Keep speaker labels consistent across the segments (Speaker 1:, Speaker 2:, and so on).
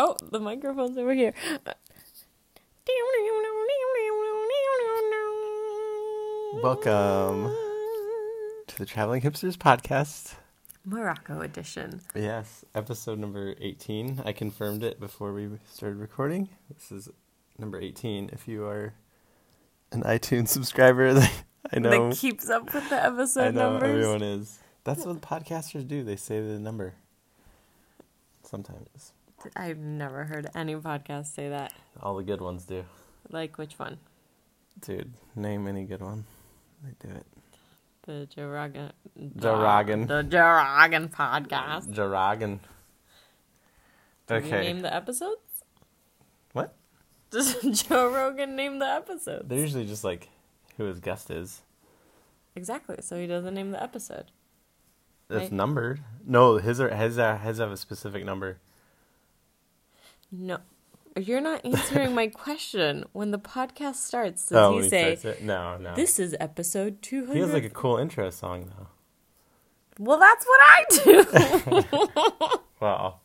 Speaker 1: Oh, the microphone's over here.
Speaker 2: Welcome to the Traveling Hipsters podcast.
Speaker 1: Morocco edition.
Speaker 2: Yes, episode number 18. I confirmed it before we started recording. This is number 18. If you are an iTunes subscriber, I know.
Speaker 1: That keeps up with the episode
Speaker 2: I know
Speaker 1: numbers.
Speaker 2: everyone is. That's what podcasters do. They say the number. Sometimes.
Speaker 1: I've never heard any podcast say that.
Speaker 2: All the good ones do.
Speaker 1: Like which one?
Speaker 2: Dude, name any good one. They do it.
Speaker 1: The Joe Rogan.
Speaker 2: Joe Rogan.
Speaker 1: The Joe Rogan podcast.
Speaker 2: Joe
Speaker 1: Rogan. we
Speaker 2: Okay.
Speaker 1: name the episodes?
Speaker 2: What?
Speaker 1: Does Joe Rogan name the episodes?
Speaker 2: They're usually just like who his guest is.
Speaker 1: Exactly. So he doesn't name the episode.
Speaker 2: It's
Speaker 1: Right.
Speaker 2: numbered. No, his are his uh, his have a specific number.
Speaker 1: No. You're not answering my question. When the podcast starts, does
Speaker 2: oh,
Speaker 1: he say,
Speaker 2: it? No, no.
Speaker 1: This is episode 200?
Speaker 2: he has like a cool intro song though.
Speaker 1: Well, that's what I do.
Speaker 2: Wow,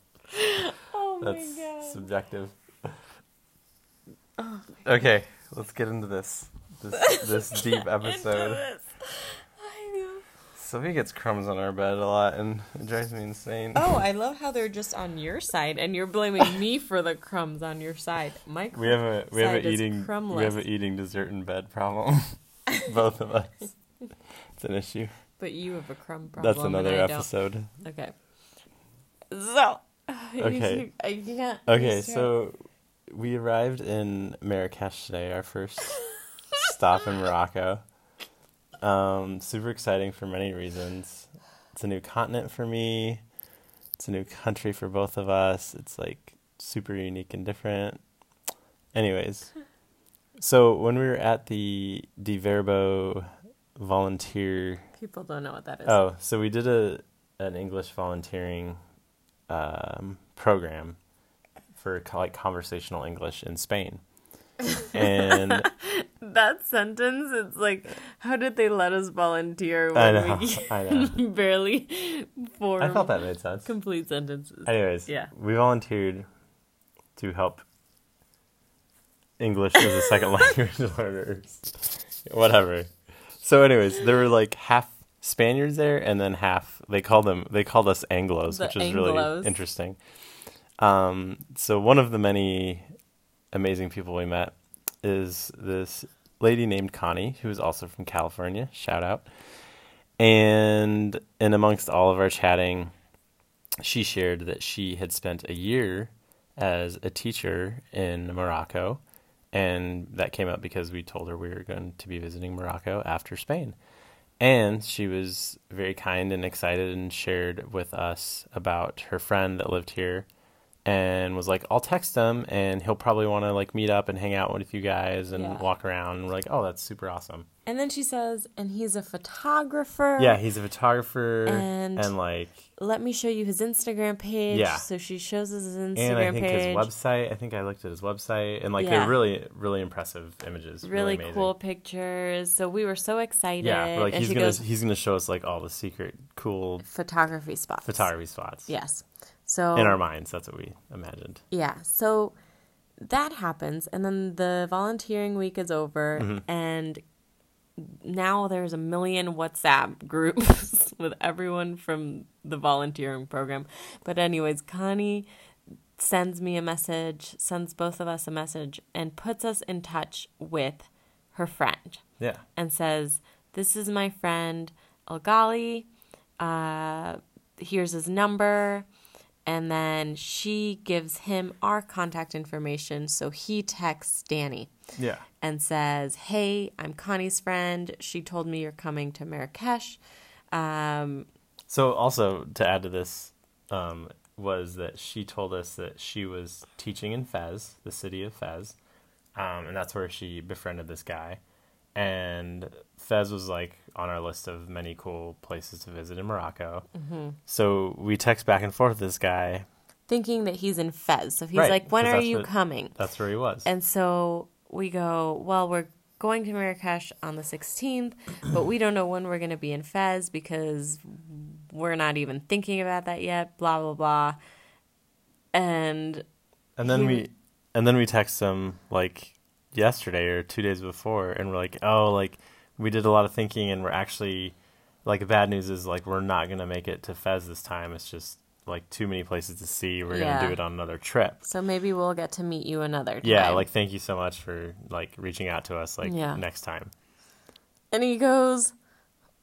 Speaker 1: oh my
Speaker 2: that's
Speaker 1: god.
Speaker 2: subjective.
Speaker 1: Oh
Speaker 2: Okay, let's get into this this this deep episode.
Speaker 1: This. I know.
Speaker 2: Sophie gets crumbs on our bed a lot, and it drives me insane.
Speaker 1: Oh, I love how they're just on your side, and you're blaming me for the crumbs on your side. My
Speaker 2: we have a we have a eating
Speaker 1: crumbless.
Speaker 2: we have an eating dessert in bed problem. Both of us. It's an issue.
Speaker 1: but you have a crumb problem.
Speaker 2: That's another episode.
Speaker 1: Don't. Okay. So.
Speaker 2: Okay.
Speaker 1: I can't.
Speaker 2: Okay, so we arrived in Marrakesh today, our first stop in Morocco. Um, super exciting for many reasons. It's a new continent for me. It's a new country for both of us. It's like super unique and different. Anyways, so when we were at the Diverbo volunteer
Speaker 1: people don't know what that is.
Speaker 2: Oh, so we did a an English volunteering um, program for like conversational English in Spain, and
Speaker 1: That sentence, it's like, how did they let us volunteer
Speaker 2: I
Speaker 1: when
Speaker 2: know,
Speaker 1: we
Speaker 2: I know.
Speaker 1: barely form
Speaker 2: I felt that made sense.
Speaker 1: complete sentences?
Speaker 2: Anyways,
Speaker 1: Yeah.
Speaker 2: we volunteered to help English as a second language learners. Whatever. So, anyways, there were like half Spaniards there, and then half they called them they called us Anglo's,
Speaker 1: The
Speaker 2: which is
Speaker 1: Anglos.
Speaker 2: really interesting. Um, so one of the many amazing people we met is this lady named Connie, who is also from California. Shout out. And and amongst all of our chatting, she shared that she had spent a year as a teacher in Morocco, and that came up because we told her we were going to be visiting Morocco after Spain. And she was very kind and excited and shared with us about her friend that lived here and was like, I'll text him and he'll probably want to like meet up and hang out with you guys and
Speaker 1: Yeah.
Speaker 2: walk around. And we're like, oh, that's super awesome.
Speaker 1: And then she says, and he's a photographer.
Speaker 2: Yeah, he's a photographer
Speaker 1: And-
Speaker 2: and like
Speaker 1: Let me show you his Instagram page.
Speaker 2: Yeah.
Speaker 1: So she shows us his Instagram
Speaker 2: and I think
Speaker 1: page.
Speaker 2: his website. I think I looked at his website, and like
Speaker 1: Yeah.
Speaker 2: they're really, really impressive images.
Speaker 1: really
Speaker 2: amazing.
Speaker 1: cool pictures. So we were so excited.
Speaker 2: Yeah, like
Speaker 1: and
Speaker 2: he's gonna
Speaker 1: goes,
Speaker 2: he's gonna show us like all the secret, cool
Speaker 1: photography spots.
Speaker 2: photography spots.
Speaker 1: Yes. So
Speaker 2: in our minds, that's what we imagined.
Speaker 1: Yeah. So that happens, and then the volunteering week is over,
Speaker 2: Mm-hmm.
Speaker 1: and now there's a million WhatsApp groups with everyone from the volunteering program. But anyways, Connie sends me a message, sends both of us a message, and puts us in touch with her friend
Speaker 2: Yeah,
Speaker 1: and says, This is my friend El Ghali. Uh, here's his number. And then she gives him our contact information. So he texts Danny
Speaker 2: yeah,
Speaker 1: and says, Hey, I'm Connie's friend. She told me you're coming to Marrakesh. Um,
Speaker 2: So also to add to this um, was that she told us that she was teaching in Fez, the city of Fez, um, and that's where she befriended this guy. And Fez was like on our list of many cool places to visit in Morocco. Mm-hmm. So we text back and forth with this guy.
Speaker 1: thinking that he's in Fez. So he's
Speaker 2: Right,
Speaker 1: like, "When are you
Speaker 2: what-
Speaker 1: coming?
Speaker 2: That's where he was.
Speaker 1: And so we go, well, we're going to Marrakesh on the 16th, but we don't know when we're going to be in Fez because we're not even thinking about that yet, blah, blah, blah. And
Speaker 2: And then
Speaker 1: He-
Speaker 2: we and then we text him like yesterday or two days before and we're like, Oh, like we did a lot of thinking and we're actually like bad news is like we're not gonna make it to Fez this time. It's just like too many places to see. We're
Speaker 1: Yeah.
Speaker 2: gonna do it on another trip.
Speaker 1: So maybe we'll get to meet you another time.
Speaker 2: Yeah, like thank you so much for like reaching out to us like
Speaker 1: Yeah.
Speaker 2: next time.
Speaker 1: And he goes,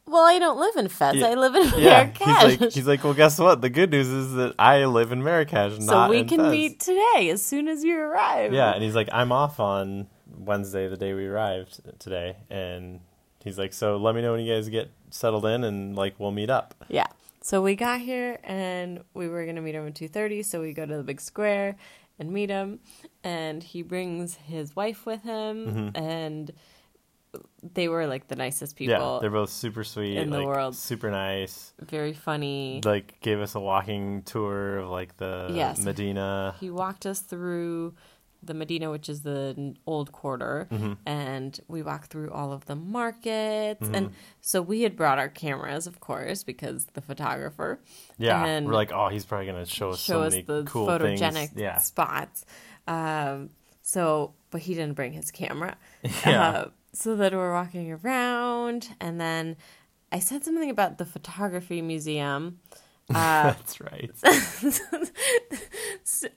Speaker 1: Well, I don't live in Fez.
Speaker 2: Yeah.
Speaker 1: I live in. Marrakesh.
Speaker 2: He's like he's like, Well guess what? The good news is that I live in Marrakesh,
Speaker 1: so we can
Speaker 2: Fez.
Speaker 1: meet today as soon as you arrive.
Speaker 2: Yeah, and he's like, I'm off on Wednesday, the day we arrived today, and he's like, so let me know when you guys get settled in, and like we'll meet up.
Speaker 1: Yeah. So we got here and we were gonna meet him at two thirty. So we go to the big square and meet him, and he brings his wife with him, and they were like the nicest people.
Speaker 2: Mm-hmm. Yeah, they're both super sweet
Speaker 1: in the world.
Speaker 2: super nice.
Speaker 1: very funny.
Speaker 2: Like gave us a walking tour of like the
Speaker 1: Yes.
Speaker 2: Medina.
Speaker 1: He walked us through the Medina, which is the old quarter,
Speaker 2: Mm-hmm.
Speaker 1: and we walked through all of the markets.
Speaker 2: Mm-hmm.
Speaker 1: And so we had brought our cameras, of course, because the photographer.
Speaker 2: Yeah,
Speaker 1: and
Speaker 2: we're like, oh, he's probably gonna show us
Speaker 1: show
Speaker 2: so
Speaker 1: us the
Speaker 2: cool
Speaker 1: photogenic.
Speaker 2: Yeah,
Speaker 1: spots. Um, so, but he didn't bring his camera.
Speaker 2: Yeah.
Speaker 1: Uh, so then we're walking around, and then I said something about the photography museum. Uh,
Speaker 2: that's right.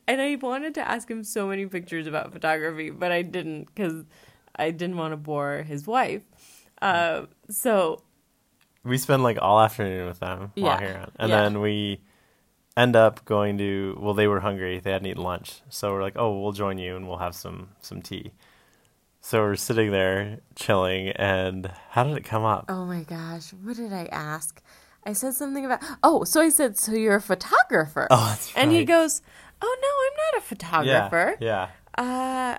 Speaker 1: and I wanted to ask him so many pictures about photography, but I didn't because I didn't want to bore his wife. Uh, so
Speaker 2: we spend like all afternoon with them
Speaker 1: Yeah,
Speaker 2: walking around, and
Speaker 1: yeah.
Speaker 2: then we end up going to. Well, they were hungry; they hadn't eaten lunch, so we're like, "Oh, we'll join you, and we'll have some some tea." So we're sitting there chilling, and how did it come up?
Speaker 1: Oh my gosh, what did I ask? I said something about oh, so I said, so you're a photographer,
Speaker 2: Oh, that's
Speaker 1: and he goes, oh no, I'm not a photographer.
Speaker 2: Yeah,
Speaker 1: Uh,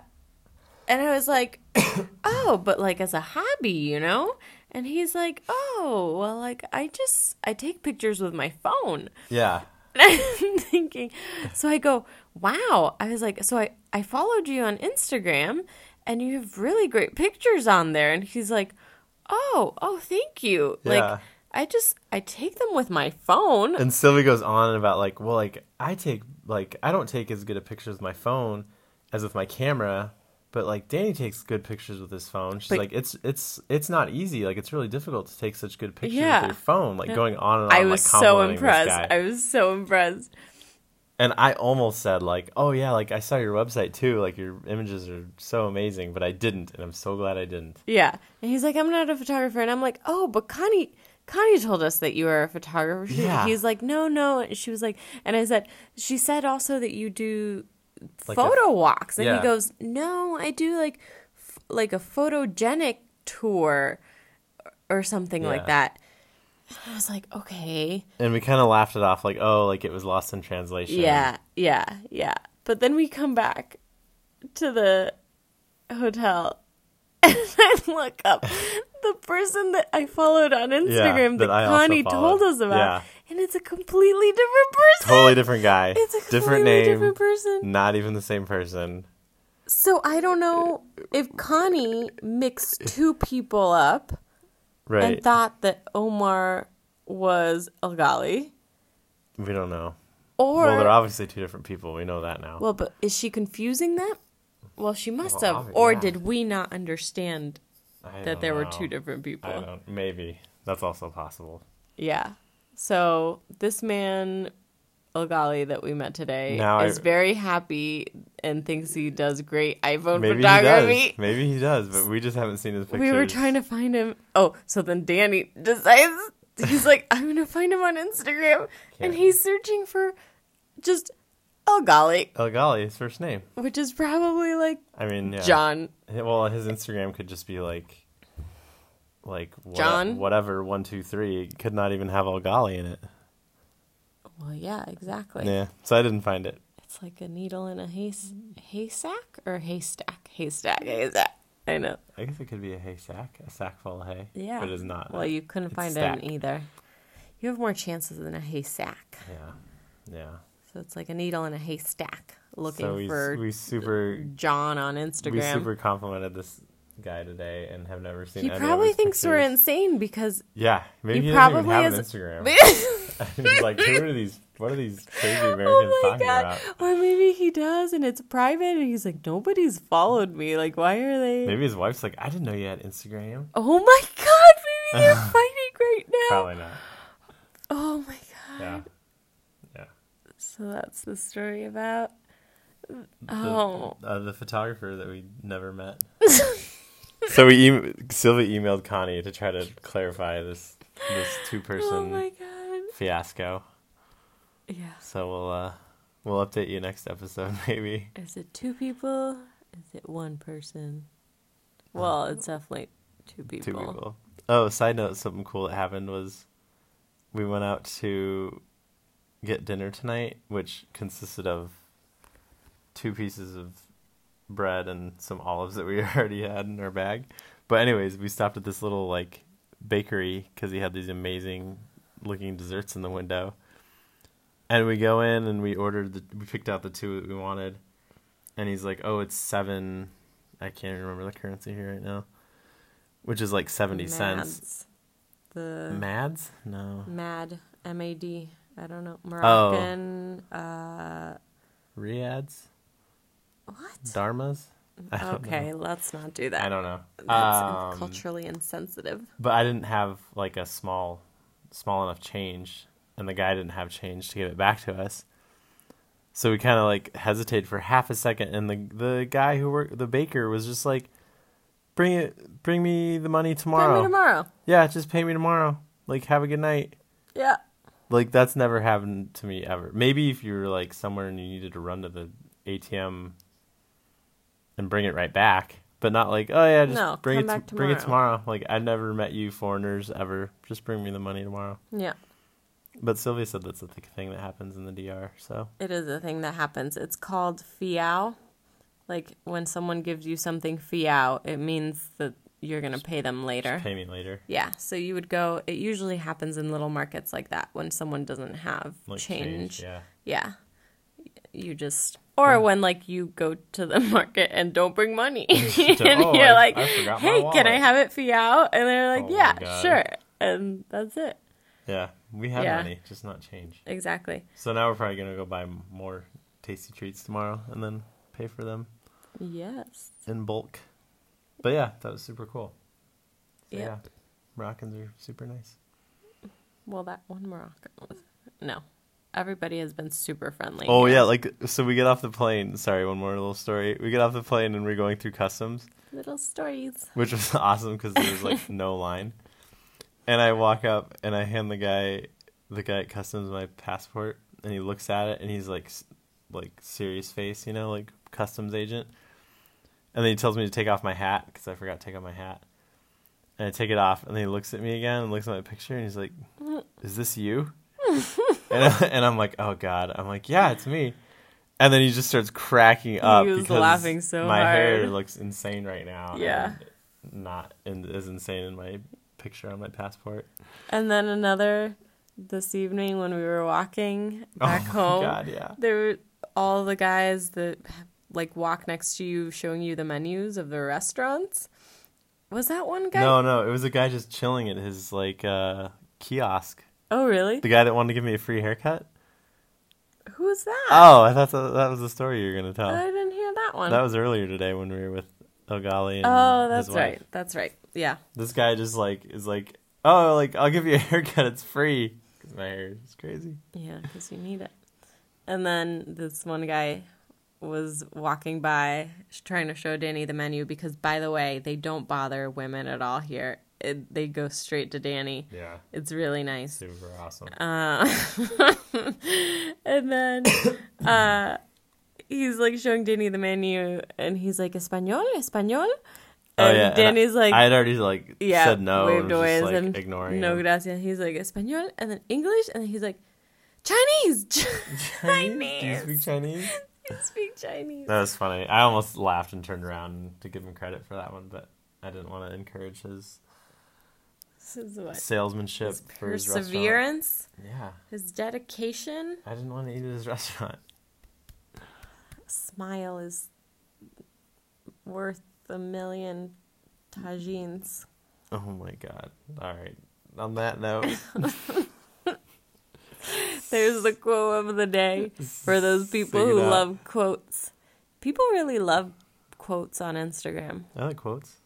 Speaker 1: and I was like, oh, but like as a hobby, you know. And he's like, oh, well, like I just I take pictures with my phone.
Speaker 2: yeah,
Speaker 1: And I'm thinking, so I go, wow. I was like, so I, I followed you on Instagram and you have really great pictures on there. And he's like, oh, oh, thank you.
Speaker 2: Yeah.
Speaker 1: Like, I just, I take them with my phone.
Speaker 2: And Sylvie goes on about like, well, like I take like I don't take as good a pictures with my phone as with my camera, but like Danny takes good pictures with his phone. She's
Speaker 1: But-
Speaker 2: like, it's it's it's not easy. Like it's really difficult to take such good pictures
Speaker 1: Yeah.
Speaker 2: with your phone. Like going on and on.
Speaker 1: I
Speaker 2: like,
Speaker 1: was so impressed. I was so impressed.
Speaker 2: And I almost said like, "Oh yeah, like I saw your website too. Like your images are so amazing," but I didn't, and I'm so glad I didn't.
Speaker 1: Yeah. And he's like, I'm not a photographer. And I'm like, oh, but Connie, Connie told us that you are a photographer.
Speaker 2: Yeah.
Speaker 1: He's like, no, no. And she was like, and I said, she said also that you do
Speaker 2: Like a-
Speaker 1: photo walks. And
Speaker 2: Yeah.
Speaker 1: he goes, no, I do like, f- like a photogenic tour or something
Speaker 2: Yeah.
Speaker 1: like that. And I was like, okay.
Speaker 2: And we kind of laughed it off, like, "Oh, like it was lost in translation."
Speaker 1: Yeah, yeah, yeah. But then we come back to the hotel and I look up the person that I followed on Instagram that,
Speaker 2: that
Speaker 1: Connie told us about.
Speaker 2: Yeah.
Speaker 1: And it's a completely different person.
Speaker 2: totally different guy.
Speaker 1: It's a
Speaker 2: different
Speaker 1: completely
Speaker 2: name.
Speaker 1: different person.
Speaker 2: Not even the same person.
Speaker 1: So I don't know if Connie mixed two people up
Speaker 2: Right.
Speaker 1: and thought that Omar was El Ghali.
Speaker 2: we don't know.
Speaker 1: Or
Speaker 2: well, they're obviously two different people. We know that now.
Speaker 1: Well, but is she confusing that? Well, she must
Speaker 2: Well,
Speaker 1: have. Or
Speaker 2: yeah.
Speaker 1: did we not understand
Speaker 2: I
Speaker 1: that there were two different people?
Speaker 2: I. Maybe that's also possible.
Speaker 1: Yeah. So this man, Ogali, that we met today,
Speaker 2: Now I-
Speaker 1: is very happy and thinks he does great iPhone
Speaker 2: Maybe he
Speaker 1: photography.
Speaker 2: does. Maybe he does, but we just haven't seen his pictures.
Speaker 1: We were trying to find him. Oh, so then Danny decides he's like, I'm gonna find him on Instagram, and he's searching for just Ogali,
Speaker 2: El Ghali, his first name.
Speaker 1: which is probably like
Speaker 2: I mean, yeah.
Speaker 1: John.
Speaker 2: Well, his Instagram could just be like, like what,
Speaker 1: John?
Speaker 2: whatever one two three. It could not even have El in it.
Speaker 1: Well, yeah, exactly.
Speaker 2: Yeah, so I didn't find it.
Speaker 1: It's like a needle in a hays- haystack or haystack, haystack, haystack. I know.
Speaker 2: I guess it could be a hay sack, a sack full of hay.
Speaker 1: Yeah.
Speaker 2: but it's not.
Speaker 1: Well, you couldn't
Speaker 2: It's
Speaker 1: find
Speaker 2: stack.
Speaker 1: it in either. You have more chances than a haystack.
Speaker 2: Yeah, yeah.
Speaker 1: So it's like a needle in a haystack looking
Speaker 2: so we
Speaker 1: for
Speaker 2: we super
Speaker 1: John on Instagram.
Speaker 2: we super complimented this guy today and have never seen.
Speaker 1: he probably thinks we're insane because
Speaker 2: Yeah, maybe
Speaker 1: he
Speaker 2: he, doesn't
Speaker 1: probably
Speaker 2: have an
Speaker 1: has-
Speaker 2: Instagram. He's like, who are these what are these crazy oh Americans
Speaker 1: oh
Speaker 2: talking
Speaker 1: god!
Speaker 2: about?
Speaker 1: Or maybe he does, and it's private, and he's like, nobody's followed me. Like, why are they?
Speaker 2: Maybe his wife's like, I didn't know you had Instagram.
Speaker 1: Oh my god! Maybe they're fighting right now.
Speaker 2: Probably not.
Speaker 1: Oh my god!
Speaker 2: Yeah.
Speaker 1: So that's the story about.
Speaker 2: The,
Speaker 1: Oh.
Speaker 2: uh, the photographer that we never met. so we em- Sylvia emailed Connie to try to clarify this this two person
Speaker 1: Oh
Speaker 2: fiasco.
Speaker 1: Yeah.
Speaker 2: So we'll uh we'll update you next episode maybe.
Speaker 1: Is it two people? Is it one person? Well, it's definitely two people.
Speaker 2: Two people. Oh, side note, something cool that happened was we went out to get dinner tonight, which consisted of two pieces of bread and some olives that we already had in our bag. But anyways, we stopped at this little like bakery because he had these amazing looking desserts in the window. And we go in and we ordered the we picked out the two that we wanted. And he's like, "Oh, it's 7 I can't remember the currency here right now." Which is like 70 cents.
Speaker 1: The
Speaker 2: Mads? No.
Speaker 1: Mad M A D. I don't
Speaker 2: Oh.
Speaker 1: know. Moroccan. Uh,
Speaker 2: Riads?
Speaker 1: what?
Speaker 2: Dirhams?
Speaker 1: Okay,
Speaker 2: know.
Speaker 1: let's not do that.
Speaker 2: I don't know.
Speaker 1: That's
Speaker 2: Um,
Speaker 1: culturally insensitive.
Speaker 2: But I didn't have like a small, small enough change, and the guy didn't have change to give it back to us. So we kind of like hesitated for half a second, and the the guy who worked, the baker, was just like, "Bring it, bring me the money tomorrow."
Speaker 1: Pay me tomorrow.
Speaker 2: Yeah, just pay me tomorrow. Like, have a good night.
Speaker 1: Yeah.
Speaker 2: Like that's never happened to me ever. Maybe if you were like somewhere and you needed to run to the ATM and bring it right back, but not like, oh yeah, just
Speaker 1: No,
Speaker 2: bring it
Speaker 1: back
Speaker 2: bring it
Speaker 1: tomorrow.
Speaker 2: Like I never met you foreigners ever. Just bring me the money tomorrow.
Speaker 1: Yeah.
Speaker 2: But Sylvia said that's a th- thing that happens in the DR. So
Speaker 1: It is a thing that happens. It's called fiao. Like when someone gives you something fiao, it means that you're going to pay them later.
Speaker 2: pay me later.
Speaker 1: Yeah, so you would go. It usually happens in little markets like that when someone doesn't have
Speaker 2: Like
Speaker 1: change.
Speaker 2: Yeah.
Speaker 1: Yeah, you just or when like you go to the market and don't bring money, oh, and
Speaker 2: "Oh,
Speaker 1: you're
Speaker 2: I-
Speaker 1: like,
Speaker 2: I
Speaker 1: "Hey, can I have it fiao?" And they're like,
Speaker 2: Oh
Speaker 1: "Yeah, sure," and that's it.
Speaker 2: Yeah. We have
Speaker 1: Yeah.
Speaker 2: money, just not change.
Speaker 1: Exactly.
Speaker 2: So now we're probably gonna go buy more tasty treats tomorrow and then pay for them
Speaker 1: Yes.
Speaker 2: in bulk. But yeah, that was super cool. So,
Speaker 1: Yeah.
Speaker 2: yeah. Moroccans are super nice.
Speaker 1: Well, that one Moroccan was no. Everybody has been super friendly.
Speaker 2: Oh yeah, like so we get off the plane. Sorry, one more little story. We get off the plane and we're going through customs,
Speaker 1: little stories.
Speaker 2: which was awesome because there was like no line. And I walk up and I hand the guy, the guy at customs, my passport, and he looks at it and he's like, like serious face, you know, like customs agent. And then he tells me to take off my hat because I forgot to take off my hat. And I take it off, and then he looks at me again and looks at my picture, and he's like, "Is this you?" and, I, and I'm like, "Oh God!" I'm like, "Yeah, it's me." And then he just starts cracking up
Speaker 1: was
Speaker 2: because
Speaker 1: laughing so
Speaker 2: my hair looks insane right now.
Speaker 1: Yeah.
Speaker 2: not in, as insane in my picture on my passport.
Speaker 1: And then another this evening when we were walking oh back
Speaker 2: oh
Speaker 1: home.
Speaker 2: God, yeah.
Speaker 1: There were all the guys that like walk next to you showing you the menus of the restaurants. Was that one guy?
Speaker 2: No, no, it was a guy just chilling at his like uh, kiosk.
Speaker 1: Oh, really?
Speaker 2: The guy that wanted to give me a free haircut.
Speaker 1: Who's that?
Speaker 2: Oh, I thought that, that was the story you were gonna tell.
Speaker 1: I didn't hear that one.
Speaker 2: That was earlier today when we were with Ogali and
Speaker 1: oh, that's right. That's right. Yeah.
Speaker 2: This guy just like is like, oh, like I'll give you a haircut. It's free because my hair is crazy.
Speaker 1: Yeah, because you need it. And then this one guy was walking by trying to show Danny the menu because, by the way, they don't bother women at all here. It, they go straight to Danny.
Speaker 2: Yeah,
Speaker 1: It's really nice.
Speaker 2: super awesome.
Speaker 1: Uh, and then uh, he's like showing Danny the menu, and he's like, "Español, Español."
Speaker 2: oh
Speaker 1: And
Speaker 2: yeah, and
Speaker 1: Danny's
Speaker 2: I,
Speaker 1: like,
Speaker 2: I had already like
Speaker 1: yeah,
Speaker 2: said no and
Speaker 1: waved away,
Speaker 2: just, like,
Speaker 1: and
Speaker 2: ignoring
Speaker 1: no
Speaker 2: him.
Speaker 1: gracias. He's like Español, and then English, and then he's like Chinese.
Speaker 2: Chinese? Do you speak Chinese?
Speaker 1: You speak Chinese.
Speaker 2: That was funny. I almost laughed and turned around to give him credit for that one, but I didn't want to encourage his
Speaker 1: This is what
Speaker 2: salesmanship
Speaker 1: his
Speaker 2: for his
Speaker 1: perseverance,
Speaker 2: Yeah,
Speaker 1: his dedication.
Speaker 2: I didn't want to eat at his restaurant.
Speaker 1: Smile is worth a million tagines.
Speaker 2: Oh my god! All right. On that note,
Speaker 1: There's the quote of the day for those people who
Speaker 2: out.
Speaker 1: love quotes. People really love quotes on Instagram.
Speaker 2: I like quotes.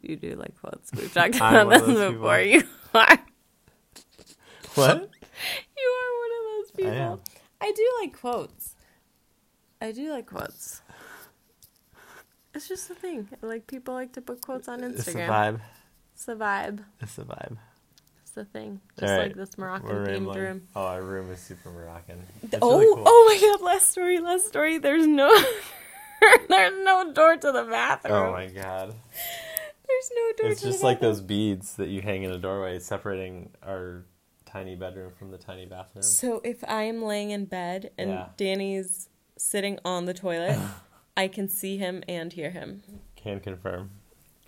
Speaker 1: You do like quotes. We've talked about this before.
Speaker 2: people.
Speaker 1: You are.
Speaker 2: What?
Speaker 1: You are one of those people.
Speaker 2: am.
Speaker 1: I do like quotes. I do like quotes. It's just a thing. Like people like to put quotes on Instagram.
Speaker 2: It's a vibe.
Speaker 1: It's a vibe.
Speaker 2: It's a vibe.
Speaker 1: The thing. Just
Speaker 2: All
Speaker 1: like this Moroccan
Speaker 2: We're
Speaker 1: themed
Speaker 2: rambling.
Speaker 1: room.
Speaker 2: Oh, our room is super Moroccan. It's
Speaker 1: oh,
Speaker 2: really cool.
Speaker 1: oh my god, last story, last story. There's no There's no door to the bathroom.
Speaker 2: Oh my god.
Speaker 1: There's no door
Speaker 2: It's just like those beads that you hang in a doorway separating our tiny bedroom from the tiny bathroom.
Speaker 1: So if I am laying in bed and
Speaker 2: Yeah.
Speaker 1: Danny's sitting on the toilet, I can see him and hear him.
Speaker 2: Can confirm.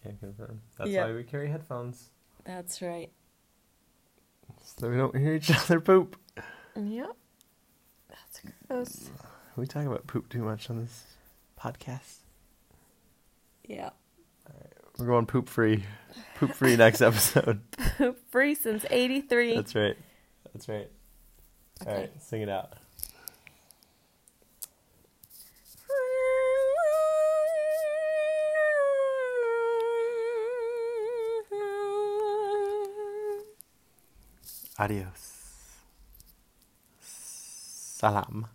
Speaker 2: Can confirm. That's
Speaker 1: Yeah.
Speaker 2: why we carry headphones.
Speaker 1: That's right.
Speaker 2: So we don't hear each other poop.
Speaker 1: Yep. That's gross.
Speaker 2: We talk about poop too much on this podcast.
Speaker 1: Yeah.
Speaker 2: We're going poop free. Poop free next episode.
Speaker 1: Poop free since 83.
Speaker 2: That's right. That's right. All
Speaker 1: Okay.
Speaker 2: right, sing it out. Adios. Salam.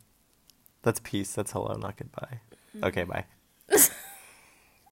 Speaker 2: That's peace. That's hello, not goodbye. Mm-hmm. Okay, bye.